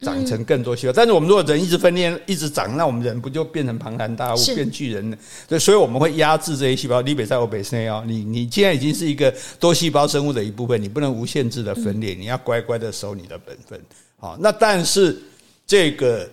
长成更多细胞，但是我们如果人一直分裂，一直长，那我们人不就变成庞然大物，变巨人了？对，所以我们会压制这些细胞。你别在我北塞哦，你你既然已经是一个多细胞生物的一部分，你不能无限制的分裂，你要乖乖的守你的本分。好，那但是这个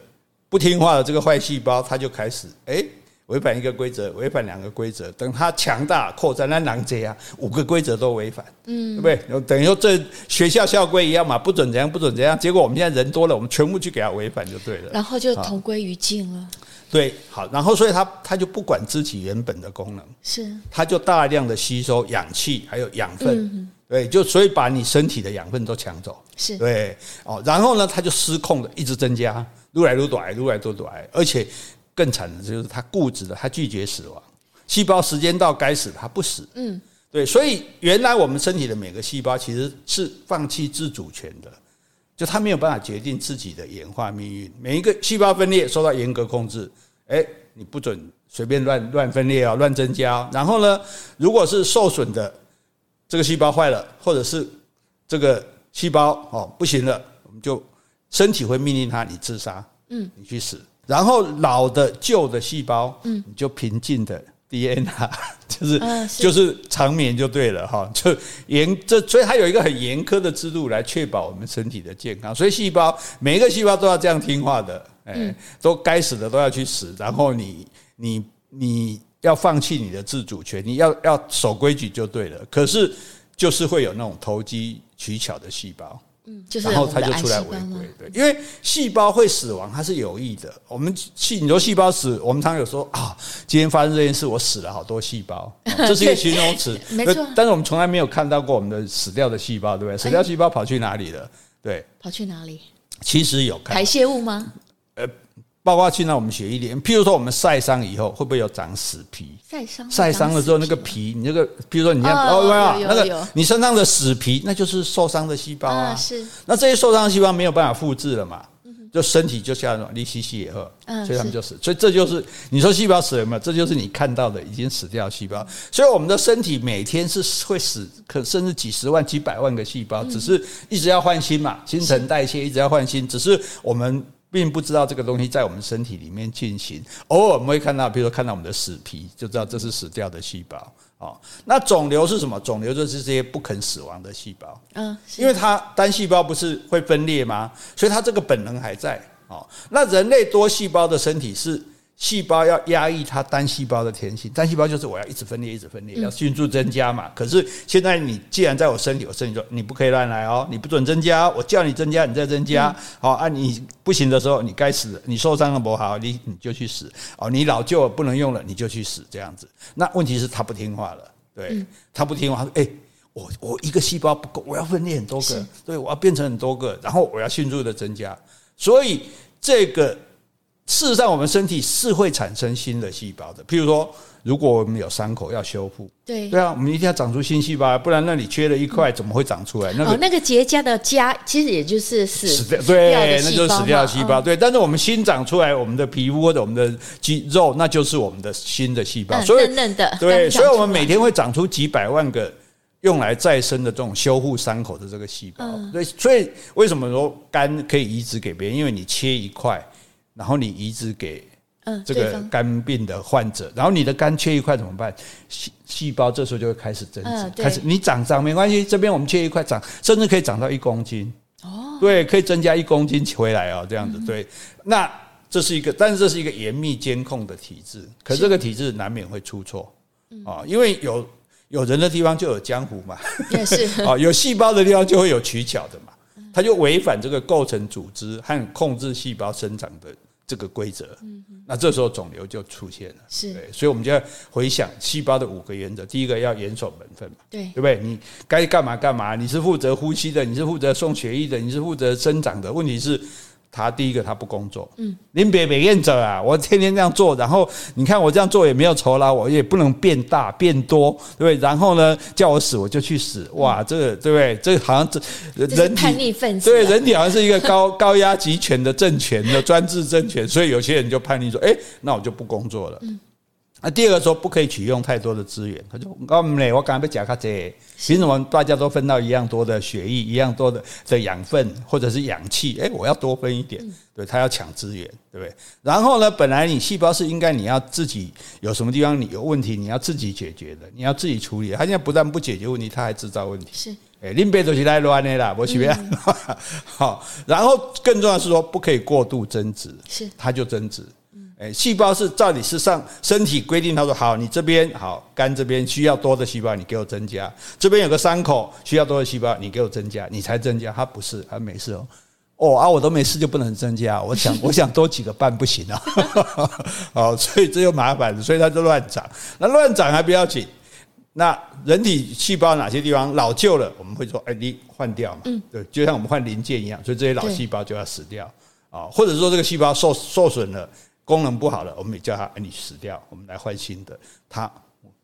不听话的这个坏细胞，它就开始哎。违反一个规则，违反两个规则，等它强大扩张，那狼贼啊，五个规则都违反，嗯，对不对？等于说这学校校规一样嘛，不准怎样，不准怎样。结果我们现在人多了，我们全部去给他违反就对了，然后就同归于尽了。对，好，然后所以他他就不管自己原本的功能，是，他就大量的吸收氧气还有养分，对，就所以把你身体的养分都抢走，是对，哦，然后呢，它就失控的一直增加，越来越多癌，越来越多癌，而且。更惨的就是他固执的，他拒绝死亡，细胞时间到该死，他不死。嗯，对，所以原来我们身体的每个细胞其实是放弃自主权的，就他没有办法决定自己的演化命运。每一个细胞分裂受到严格控制，哎，你不准随便乱乱分裂啊，乱增加。然后呢，如果是受损的这个细胞坏了，或者是这个细胞哦不行了，我们就身体会命令他你自杀，嗯，你去死。然后老的旧的细胞，嗯，你就平静的 DNA，[laughs] 就是就是长眠就对了哈，就严这所以它有一个很严苛的制度来确保我们身体的健康，所以细胞每一个细胞都要这样听话的，哎，都该死的都要去死，然后你你你要放弃你的自主权，你要要守规矩就对了，可是就是会有那种投机取巧的细胞。嗯，就是然后它就出来违规，对，因为细胞会死亡，它是有益的。我们细，你说细胞死，我们常常有说啊，今天发生这件事，我死了好多细胞，[laughs] 这是一个形容词，没错。但是我们从来没有看到过我们的死掉的细胞，对不对？死掉细胞跑去哪里了？对，跑去哪里？其实有看排泄物吗？呃。包括去那我们血液里，譬如说我们晒伤以后，会不会有长死皮？晒伤晒伤的时候，那个皮，你那个，譬如说你要哦，有没有那个你身上的死皮，那就是受伤的细胞啊。是。那这些受伤的细胞没有办法复制了嘛？就身体就像利息息以后，所以他们就死。所以这就是你说细胞死了没有？这就是你看到的已经死掉细胞。所以我们的身体每天是会死，可甚至几十万、几百万个细胞，只是一直要换新嘛，新陈代谢一直要换新，只是我们。并不知道这个东西在我们身体里面进行，偶尔我们会看到，比如说看到我们的死皮，就知道这是死掉的细胞。哦，那肿瘤是什么？肿瘤就是这些不肯死亡的细胞。嗯，因为它单细胞不是会分裂吗？所以它这个本能还在。哦，那人类多细胞的身体是。细胞要压抑它单细胞的天性，单细胞就是我要一直分裂，一直分裂，要迅速增加嘛。可是现在你既然在我身体，我身体说你不可以乱来哦，你不准增加，我叫你增加，你再增加。好啊，你不行的时候，你该死，你受伤了不好，你你就去死。哦，你老旧不能用了，你就去死，这样子。那问题是它不听话了，对，他不听话，说哎，我我一个细胞不够，我要分裂很多个，对，我要变成很多个，然后我要迅速的增加，所以这个。事实上，我们身体是会产生新的细胞的。譬如说，如果我们有伤口要修复，对对啊，我们一定要长出新细胞，不然那里缺了一块，怎么会长出来？那个、哦、那个结痂的痂，其实也就是死死掉，对，那就是死掉的细胞。对，但是我们新长出来，我们的皮肤或者我们的肌肉，那就是我们的新的细胞。所以嫩嫩的，对，所以我们每天会长出几百万个用来再生的这种修复伤口的这个细胞。所以，所以为什么说肝可以移植给别人？因为你切一块。然后你移植给这个肝病的患者，然后你的肝缺一块怎么办？细细胞这时候就会开始增殖，开始你长长没关系，这边我们切一块长，甚至可以长到一公斤。哦，对，可以增加一公斤回来哦，这样子对。那这是一个，但是这是一个严密监控的体制，可是这个体制难免会出错啊，因为有有人的地方就有江湖嘛，也是。啊，[laughs] 有细胞的地方就会有取巧的嘛，它就违反这个构成组织和控制细胞生长的这个规则，那这时候肿瘤就出现了，是，所以我们就要回想细胞的五个原则，第一个要严守本分嘛，对，对不对？你该干嘛干嘛，你是负责呼吸的，你是负责送血液的，你是负责生长的，问题是。他第一个他不工作，嗯，您别别验者啊，我天天这样做，然后你看我这样做也没有酬劳，我也不能变大变多，对不对？然后呢，叫我死我就去死，哇，这个对不对？这个好像这人体叛逆分子，对，人体好像是一个高 [laughs] 高压集权的政权的专制政权，所以有些人就叛逆说，哎，那我就不工作了。嗯那第二个说不可以取用太多的资源，他就我们我刚才被讲卡这，凭什么大家都分到一样多的血液，一样多的的养分 [laughs] 或者是氧气？哎，我要多分一点，对，他要抢资源，对不对？然后呢，本来你细胞是应该你要自己有什么地方你有问题，你要自己解决的，你要自己处理。他现在不但不解决问题，他还制造问题。是，哎，林北都是来乱的啦，我随便。好，[laughs] 然后更重要是说不可以过度增殖，是，他就增殖。诶，细胞是照理是上身体规定，他说好，你这边好肝这边需要多的细胞，你给我增加；这边有个伤口需要多的细胞，你给我增加，你才增加。他不是，他没事哦。哦啊，我都没事就不能增加。我想，我想多几个半不行啊。[laughs] 哦，所以这就麻烦，所以它就乱长。那乱长还不要紧。那人体细胞哪些地方老旧了，我们会说，哎，你换掉嘛。嗯，对，就像我们换零件一样，所以这些老细胞就要死掉啊，或者说这个细胞受受损了。功能不好了，我们也叫他，哎，你死掉，我们来换新的。他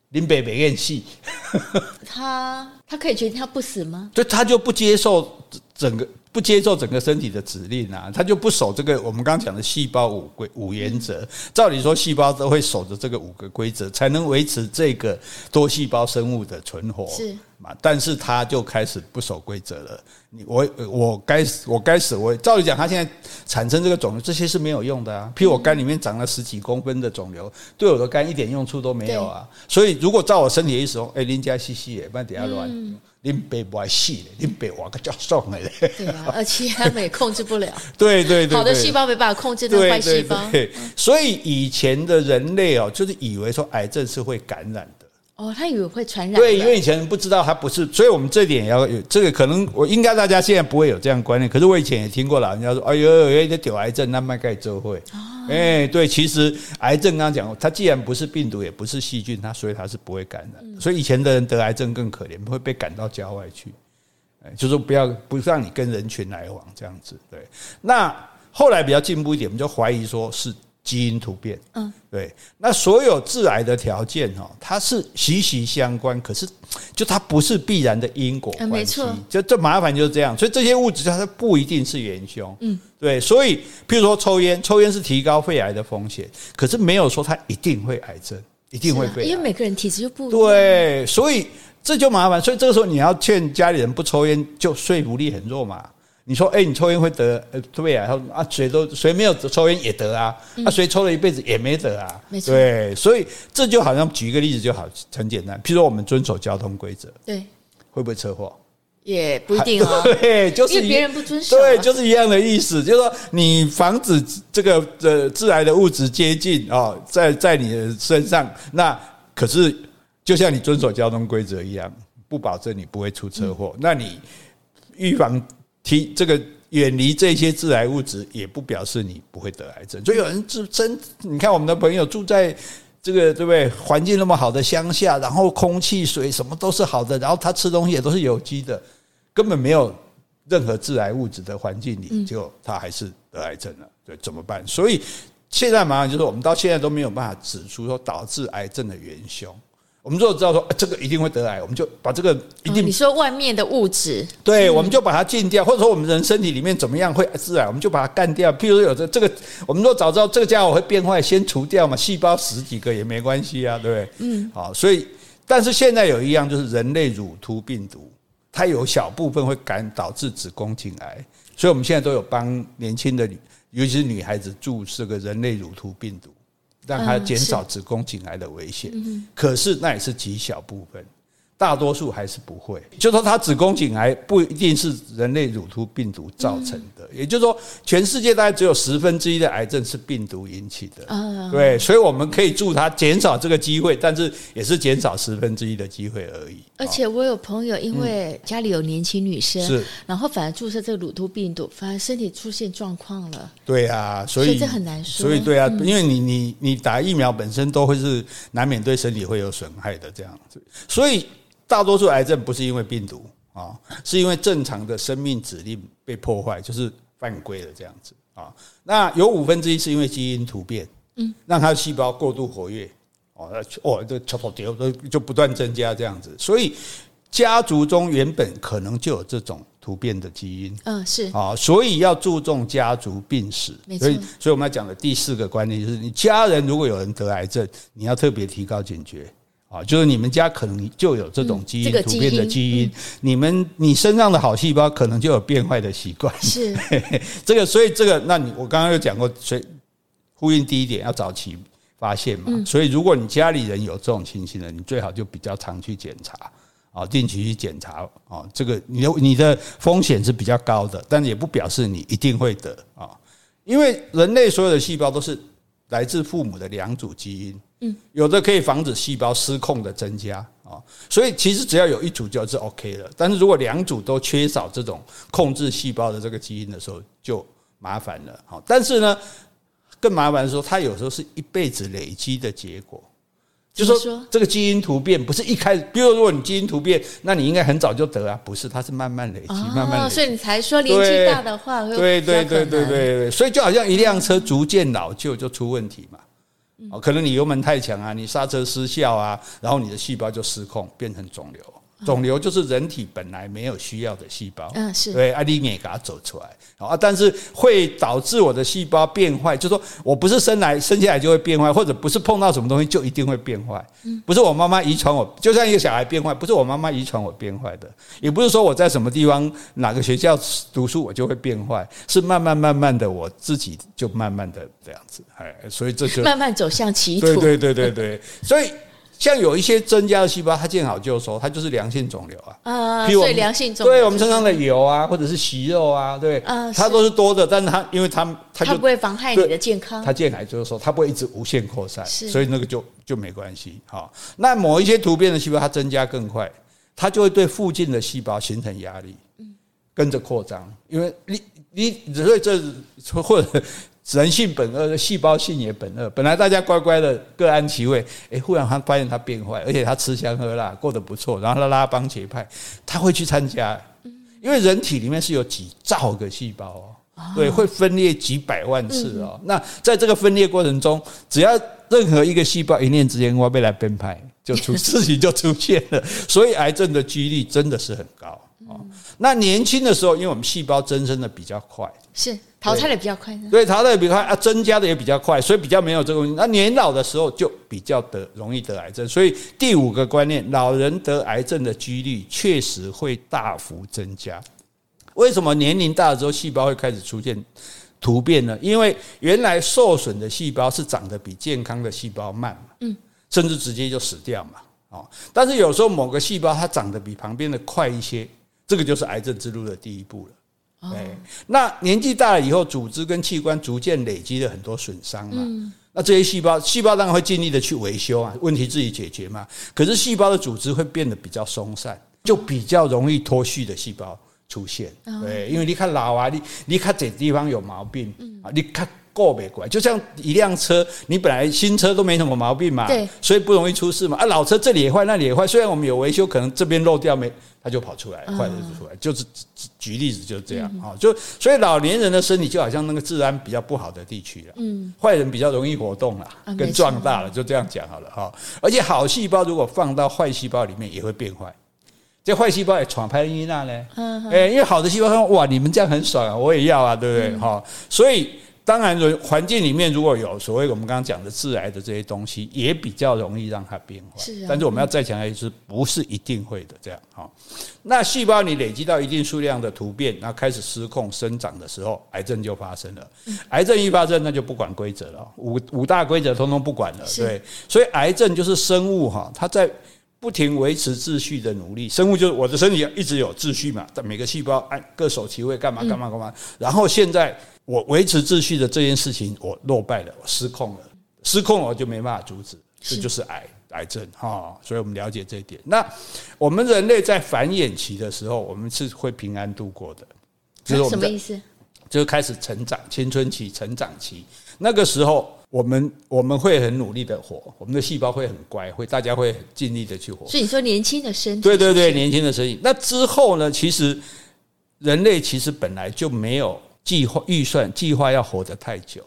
林北北演戏，[laughs] 他他可以决定他不死吗？所以他就不接受整个。不接受整个身体的指令啊，他就不守这个我们刚刚讲的细胞五规五原则。照理说，细胞都会守着这个五个规则，才能维持这个多细胞生物的存活。是嘛？但是他就开始不守规则了。你我我该死我该死我。照理讲，他现在产生这个肿瘤，这些是没有用的啊。譬如我肝里面长了十几公分的肿瘤，对我的肝一点用处都没有啊。所以如果照我身体的意思说，哎，林家细细的，不然等下乱。林北不爱死的，林北我个叫爽的嘞。对啊，而且他们也控制不了。[laughs] 对对对，好的细胞没办法控制那坏细胞。所以以前的人类哦，就是以为说癌症是会感染的。哦，他以为会传染。对，因为以前不知道他不是，所以我们这点也要有这个可能，我应该大家现在不会有这样观念。可是我以前也听过老人家说：“哎呦，有点得癌症，那麦盖就会。”哦，哎，对，其实癌症刚刚讲，它既然不是病毒，也不是细菌，它所以它是不会感染。所以以前的人得癌症更可怜，会被赶到郊外去。哎，就是不要不让你跟人群来往这样子。对，那后来比较进步一点，我们就怀疑说是。基因突变，嗯，对，那所有致癌的条件哈，它是息息相关，可是就它不是必然的因果关系，没错，就这麻烦就是这样，所以这些物质它不一定是元凶，嗯，对，所以譬如说抽烟，抽烟是提高肺癌的风险，可是没有说它一定会癌症，一定会肺癌，因为每个人体质就不对，所以这就麻烦，所以这个时候你要劝家里人不抽烟，就说服力很弱嘛。你说，哎，你抽烟会得呃对啊？他说啊，谁都谁没有抽烟也得啊，啊，谁抽了一辈子也没得啊，没错，对，所以这就好像举一个例子就好，很简单。譬如说，我们遵守交通规则，对，会不会车祸？也不一定哦，[laughs] 对，就是别人不遵守，对，就是一样的意思，就是说你防止这个呃致癌的物质接近哦，在在你的身上，那可是就像你遵守交通规则一样，不保证你不会出车祸，那你预防。提这个远离这些致癌物质，也不表示你不会得癌症。所以有人自真，你看我们的朋友住在这个对不对？环境那么好的乡下，然后空气、水什么都是好的，然后他吃东西也都是有机的，根本没有任何致癌物质的环境里，结果他还是得癌症了。对，怎么办？所以现在马上就是我们到现在都没有办法指出说导致癌症的元凶。我们如果知道说这个一定会得癌，我们就把这个一定你说外面的物质，对，我们就把它禁掉，或者说我们人身体里面怎么样会致癌，我们就把它干掉。譬如说有这这个，我们说早知道这个家伙会变坏，先除掉嘛，细胞死几个也没关系啊，对不对？嗯，好，所以但是现在有一样就是人类乳突病毒，它有小部分会感导致子宫颈癌，所以我们现在都有帮年轻的女，尤其是女孩子注射个人类乳突病毒。让它减少子宫颈癌的危险，可是那也是极小部分。大多数还是不会，就说它子宫颈癌不一定是人类乳突病毒造成的，也就是说，全世界大概只有十分之一的癌症是病毒引起的。对，所以我们可以祝他减少这个机会，但是也是减少十分之一的机会而已。而且我有朋友，因为家里有年轻女生，是，然后反而注射这个乳突病毒，反而身体出现状况了。对啊，所以这很难说。所以对啊，因为你你你打疫苗本身都会是难免对身体会有损害的这样子，所以。大多数癌症不是因为病毒啊，是因为正常的生命指令被破坏，就是犯规了这样子啊。那有五分之一是因为基因突变，嗯，让它的细胞过度活跃，哦，哦，这超跑丢都就不断增加这样子。所以家族中原本可能就有这种突变的基因，嗯，是啊，所以要注重家族病史。所以，所以我们要讲的第四个观念就是，你家人如果有人得癌症，你要特别提高警觉。啊，就是你们家可能就有这种基因突变的基因，你们你身上的好细胞可能就有变坏的习惯。[laughs] 是 [laughs] 这个，所以这个，那你我刚刚有讲过，所以呼应第一点要早期发现嘛。所以如果你家里人有这种情形的，你最好就比较常去检查啊，定期去检查啊。这个你的你的风险是比较高的，但也不表示你一定会得啊，因为人类所有的细胞都是来自父母的两组基因。嗯，有的可以防止细胞失控的增加啊，所以其实只要有一组就是 OK 了。但是如果两组都缺少这种控制细胞的这个基因的时候，就麻烦了。好，但是呢，更麻烦的时候，它有时候是一辈子累积的结果。就说，这个基因突变不是一开始，比如如果你基因突变，那你应该很早就得啊，不是？它是慢慢累积，慢慢累积。所以你才说年纪大的话，对对对对对对，所以就好像一辆车逐渐老旧就出问题嘛。哦，可能你油门太强啊，你刹车失效啊，然后你的细胞就失控，变成肿瘤。肿瘤就是人体本来没有需要的细胞，嗯，是。对，啊，你也给它走出来。啊，但是会导致我的细胞变坏，就是说我不是生来生下来就会变坏，或者不是碰到什么东西就一定会变坏，嗯，不是我妈妈遗传我，就像一个小孩变坏，不是我妈妈遗传我变坏的，也不是说我在什么地方哪个学校读书我就会变坏，是慢慢慢慢的我自己就慢慢的这样子，哎，所以这就慢慢走向歧途，对对对对对，所以。像有一些增加的细胞，它见好就收，它就是良性肿瘤啊。啊，所以良性肿瘤，对我们身上的油啊，或者是息肉啊，对，它都是多的，但是它因为它它就它不会妨害你的健康，它见好就是说它不会一直无限扩散，所以那个就就没关系。好，那某一些突变的细胞它增加更快，它就会对附近的细胞形成压力，跟着扩张，因为你你所以这或者。人性本恶，细胞性也本恶。本来大家乖乖的各安其位，诶，忽然他发现他变坏，而且他吃香喝辣，过得不错，然后他拉帮结派，他会去参加，因为人体里面是有几兆个细胞哦，对，会分裂几百万次哦。那在这个分裂过程中，只要任何一个细胞一念之间，我被来编排，就出 [laughs] 事情就出现了。所以癌症的几率真的是很高哦。那年轻的时候，因为我们细胞增生的比较快，是。淘汰的比较快，对，淘汰的比较快啊，增加的也比较快，所以比较没有这个问题。那年老的时候就比较得容易得癌症，所以第五个观念，老人得癌症的几率确实会大幅增加。为什么年龄大了之后细胞会开始出现突变呢？因为原来受损的细胞是长得比健康的细胞慢嘛，嗯，甚至直接就死掉嘛，哦，但是有时候某个细胞它长得比旁边的快一些，这个就是癌症之路的第一步了。哎，那年纪大了以后，组织跟器官逐渐累积了很多损伤嘛。那这些细胞，细胞当然会尽力的去维修啊，问题自己解决嘛。可是细胞的组织会变得比较松散，就比较容易脱序的细胞出现。对，因为你看老啊，你你看这地方有毛病啊，你看。过没过来，就像一辆车，你本来新车都没什么毛病嘛，对，所以不容易出事嘛。啊，老车这里也坏，那里也坏，虽然我们有维修，可能这边漏掉没，它就跑出来，坏的就出来。就是举例子就是这样啊，就所以老年人的身体就好像那个治安比较不好的地区了，嗯，坏人比较容易活动了，跟壮大了，就这样讲好了哈。而且好细胞如果放到坏细胞里面也会变坏，这坏细胞也闯拍音那呢，嗯，哎，因为好的细胞说哇，你们这样很爽啊，我也要啊，对不对？哈，所以。当然，环境里面如果有所谓我们刚刚讲的致癌的这些东西，也比较容易让它变坏。是啊，但是我们要再强调一次，不是一定会的这样。好，那细胞你累积到一定数量的突变，那开始失控生长的时候，癌症就发生了。癌症一发生，那就不管规则了，五五大规则通通不管了。对，所以癌症就是生物哈，它在不停维持秩序的努力。生物就是我的身体一直有秩序嘛，每个细胞按各守其位，干嘛干嘛干嘛。然后现在我维持秩序的这件事情，我落败了，我失控了，失控了我就没办法阻止，这就是癌癌症哈。所以我们了解这一点。那我们人类在繁衍期的时候，我们是会平安度过的。就是什么意思？就开始成长，青春期、成长期，那个时候。我们我们会很努力的活，我们的细胞会很乖，会大家会很尽力的去活。所以你说年轻的身体，对对对，年轻的身体。那之后呢？其实人类其实本来就没有计划、预算、计划要活得太久。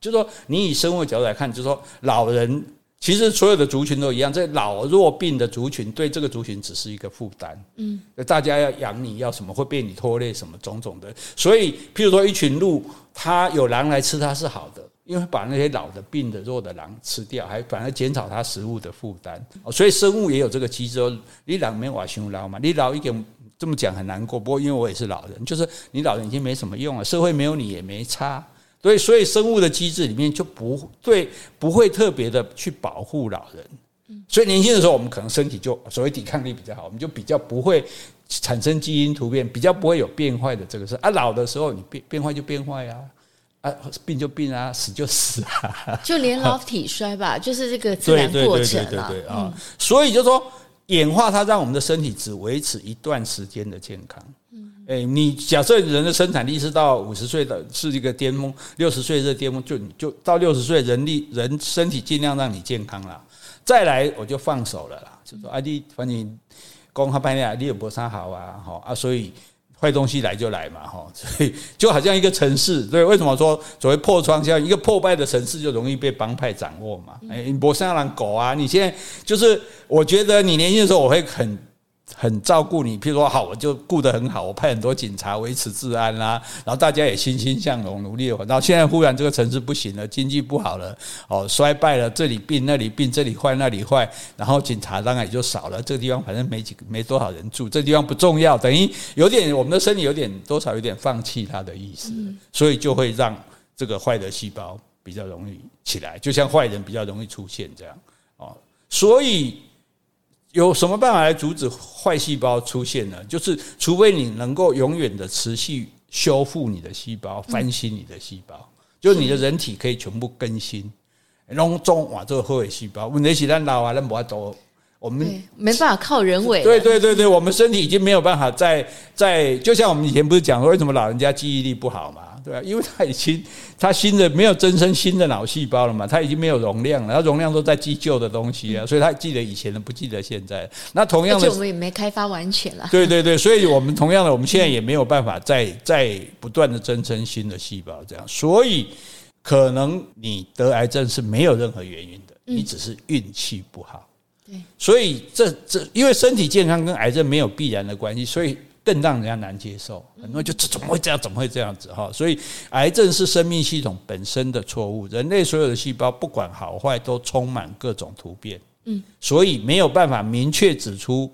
就是说，你以生物角度来看，就是说，老人其实所有的族群都一样，这老弱病的族群对这个族群只是一个负担。嗯，大家要养你要什么会被你拖累什么种种的。所以，譬如说一群鹿，它有狼来吃，它是好的。因为把那些老的、病的、弱的狼吃掉，还反而减少它食物的负担。所以生物也有这个机制。你老没瓦熊老嘛？你老一点这么讲很难过。不过因为我也是老人，就是你老人已经没什么用了，社会没有你也没差。所以，所以生物的机制里面就不对，不会特别的去保护老人。所以年轻的时候，我们可能身体就所谓抵抗力比较好，我们就比较不会产生基因突变，比较不会有变坏的这个事。啊，老的时候你变变坏就变坏呀。啊，病就病啊，死就死啊，就连老体衰吧，就是这个自然过程了。对啊，所以就说演化它让我们的身体只维持一段时间的健康。嗯，哎，你假设人的生产力是到五十岁的是一个巅峰，六十岁是巅峰，就你就到六十岁，人力人身体尽量让你健康啦，再来我就放手了啦，就说啊，你反正公他半夜你也不啥好啊，好啊，所以。坏东西来就来嘛，哈，[laughs] 所以就好像一个城市，对，为什么说所谓破窗效应？一个破败的城市就容易被帮派掌握嘛。哎，你不像狼狗啊，你现在就是，我觉得你年轻的时候我会很。很照顾你，譬如说好，我就顾得很好，我派很多警察维持治安啦，然后大家也欣欣向荣，努力的。然后现在忽然这个城市不行了，经济不好了，哦，衰败了，这里病那里病，这里坏那里坏，然后警察当然也就少了。这个地方反正没几个，没多少人住，这个地方不重要，等于有点我们的身体有点多少有点放弃它的意思，所以就会让这个坏的细胞比较容易起来，就像坏人比较容易出现这样哦，所以。有什么办法来阻止坏细胞出现呢？就是除非你能够永远的持续修复你的细胞，翻新你的细胞，就是你的人体可以全部更新，弄中哇，这个坏细胞，问题是咱老啊，咱无法走，我们没办法靠人为。对对对对，我们身体已经没有办法再再，就像我们以前不是讲说，为什么老人家记忆力不好嘛？对啊，因为他已经他新的没有增生新的脑细胞了嘛，他已经没有容量了，他容量都在记旧的东西啊，所以他记得以前的，不记得现在。那同样的，我们也没开发完全了。对对对，所以我们同样的，我们现在也没有办法再再不断的增生新的细胞，这样，所以可能你得癌症是没有任何原因的，你只是运气不好。对，所以这这因为身体健康跟癌症没有必然的关系，所以。更让人家难接受，很多人就这怎么会这样？怎么会这样子？哈，所以癌症是生命系统本身的错误。人类所有的细胞不管好坏，都充满各种突变。嗯，所以没有办法明确指出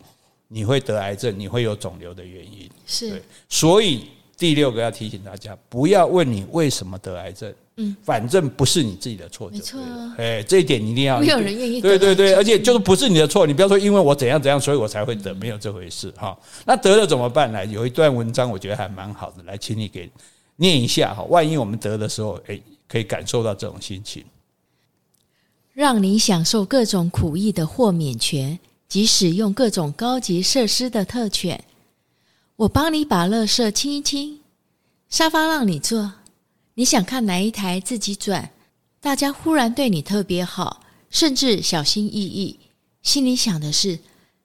你会得癌症，你会有肿瘤的原因。是，所以第六个要提醒大家，不要问你为什么得癌症。嗯，反正不是你自己的错，没错。哎，这一点你一定要。没有人愿意。对对对，而且就是不是你的错，你不要说因为我怎样怎样，所以我才会得，没有这回事哈。那得了怎么办？呢，有一段文章我觉得还蛮好的，来，请你给念一下哈。万一我们得的时候，哎，可以感受到这种心情。让你享受各种苦役的豁免权及使用各种高级设施的特权。我帮你把垃圾清一清，沙发让你坐。你想看哪一台自己转，大家忽然对你特别好，甚至小心翼翼，心里想的是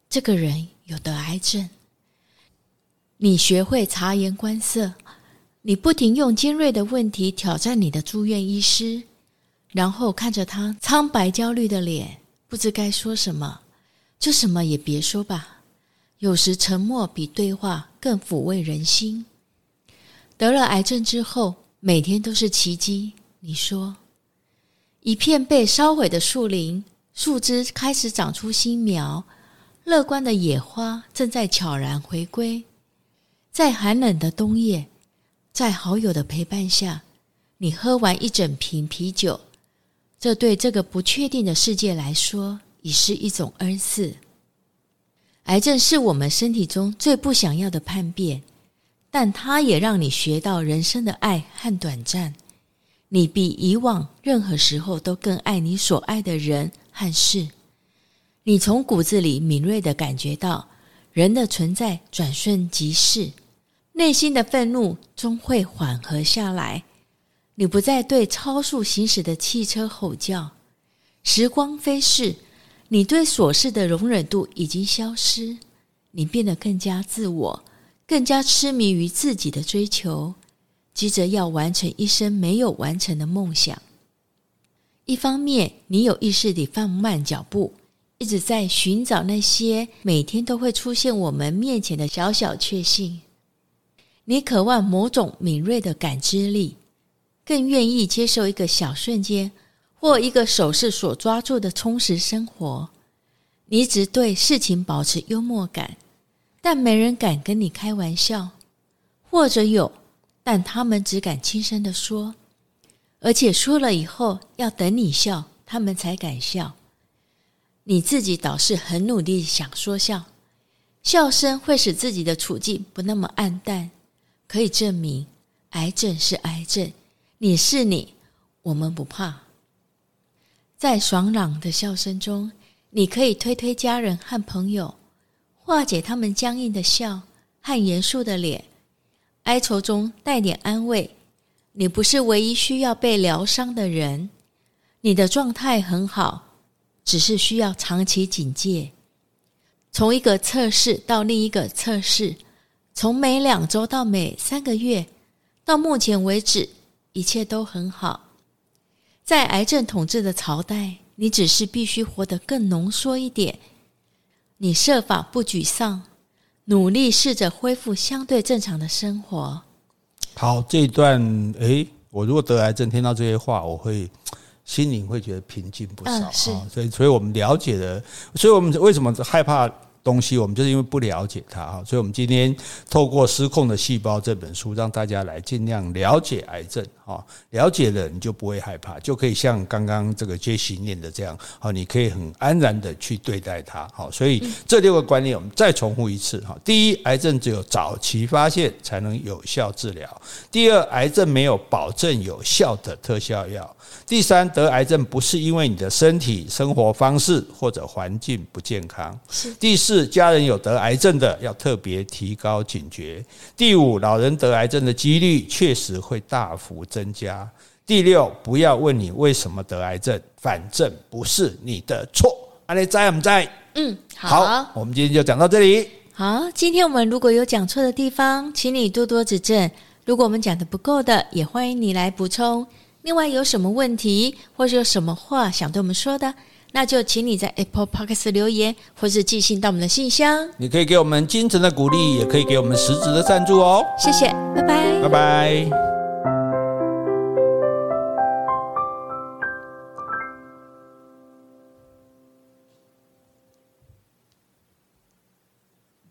这个人有得癌症。你学会察言观色，你不停用尖锐的问题挑战你的住院医师，然后看着他苍白焦虑的脸，不知该说什么，就什么也别说吧。有时沉默比对话更抚慰人心。得了癌症之后。每天都是奇迹。你说，一片被烧毁的树林，树枝开始长出新苗，乐观的野花正在悄然回归。在寒冷的冬夜，在好友的陪伴下，你喝完一整瓶啤酒。这对这个不确定的世界来说，已是一种恩赐。癌症是我们身体中最不想要的叛变，但它也让你学到人生的爱和短暂。你比以往任何时候都更爱你所爱的人和事。你从骨子里敏锐地感觉到，人的存在转瞬即逝，内心的愤怒终会缓和下来。你不再对超速行驶的汽车吼叫。时光飞逝，你对琐事的容忍度已经消失。你变得更加自我，更加痴迷于自己的追求。急着要完成一生没有完成的梦想。一方面，你有意识地放慢脚步，一直在寻找那些每天都会出现我们面前的小小确幸。你渴望某种敏锐的感知力，更愿意接受一个小瞬间或一个手势所抓住的充实生活。你一直对事情保持幽默感，但没人敢跟你开玩笑，或者有。但他们只敢轻声地说，而且说了以后要等你笑，他们才敢笑。你自己倒是很努力想说笑，笑声会使自己的处境不那么暗淡，可以证明癌症是癌症，你是你，我们不怕。在爽朗的笑声中，你可以推推家人和朋友，化解他们僵硬的笑和严肃的脸。哀愁中带点安慰，你不是唯一需要被疗伤的人，你的状态很好，只是需要长期警戒。从一个测试到另一个测试，从每两周到每三个月，到目前为止，一切都很好。在癌症统治的朝代，你只是必须活得更浓缩一点。你设法不沮丧。努力试着恢复相对正常的生活。好，这一段，诶，我如果得癌症，听到这些话，我会心灵会觉得平静不少。啊，是，所以，所以我们了解了，所以我们为什么害怕？东西我们就是因为不了解它哈，所以我们今天透过《失控的细胞》这本书，让大家来尽量了解癌症哈，了解了你就不会害怕，就可以像刚刚这个 Jesse 念的这样，好，你可以很安然的去对待它。好，所以这六个观念我们再重复一次哈。第一，癌症只有早期发现才能有效治疗；第二，癌症没有保证有效的特效药。第三，得癌症不是因为你的身体、生活方式或者环境不健康。第四，家人有得癌症的要特别提高警觉。第五，老人得癌症的几率确实会大幅增加。第六，不要问你为什么得癌症，反正不是你的错。阿你在不在？嗯，好，好，我们今天就讲到这里。好，今天我们如果有讲错的地方，请你多多指正。如果我们讲的不够的，也欢迎你来补充。另外有什么问题，或者有什么话想对我们说的，那就请你在 Apple Podcast 留言，或是寄信到我们的信箱。你可以给我们精神的鼓励，也可以给我们实质的赞助哦。谢谢，拜拜，拜拜。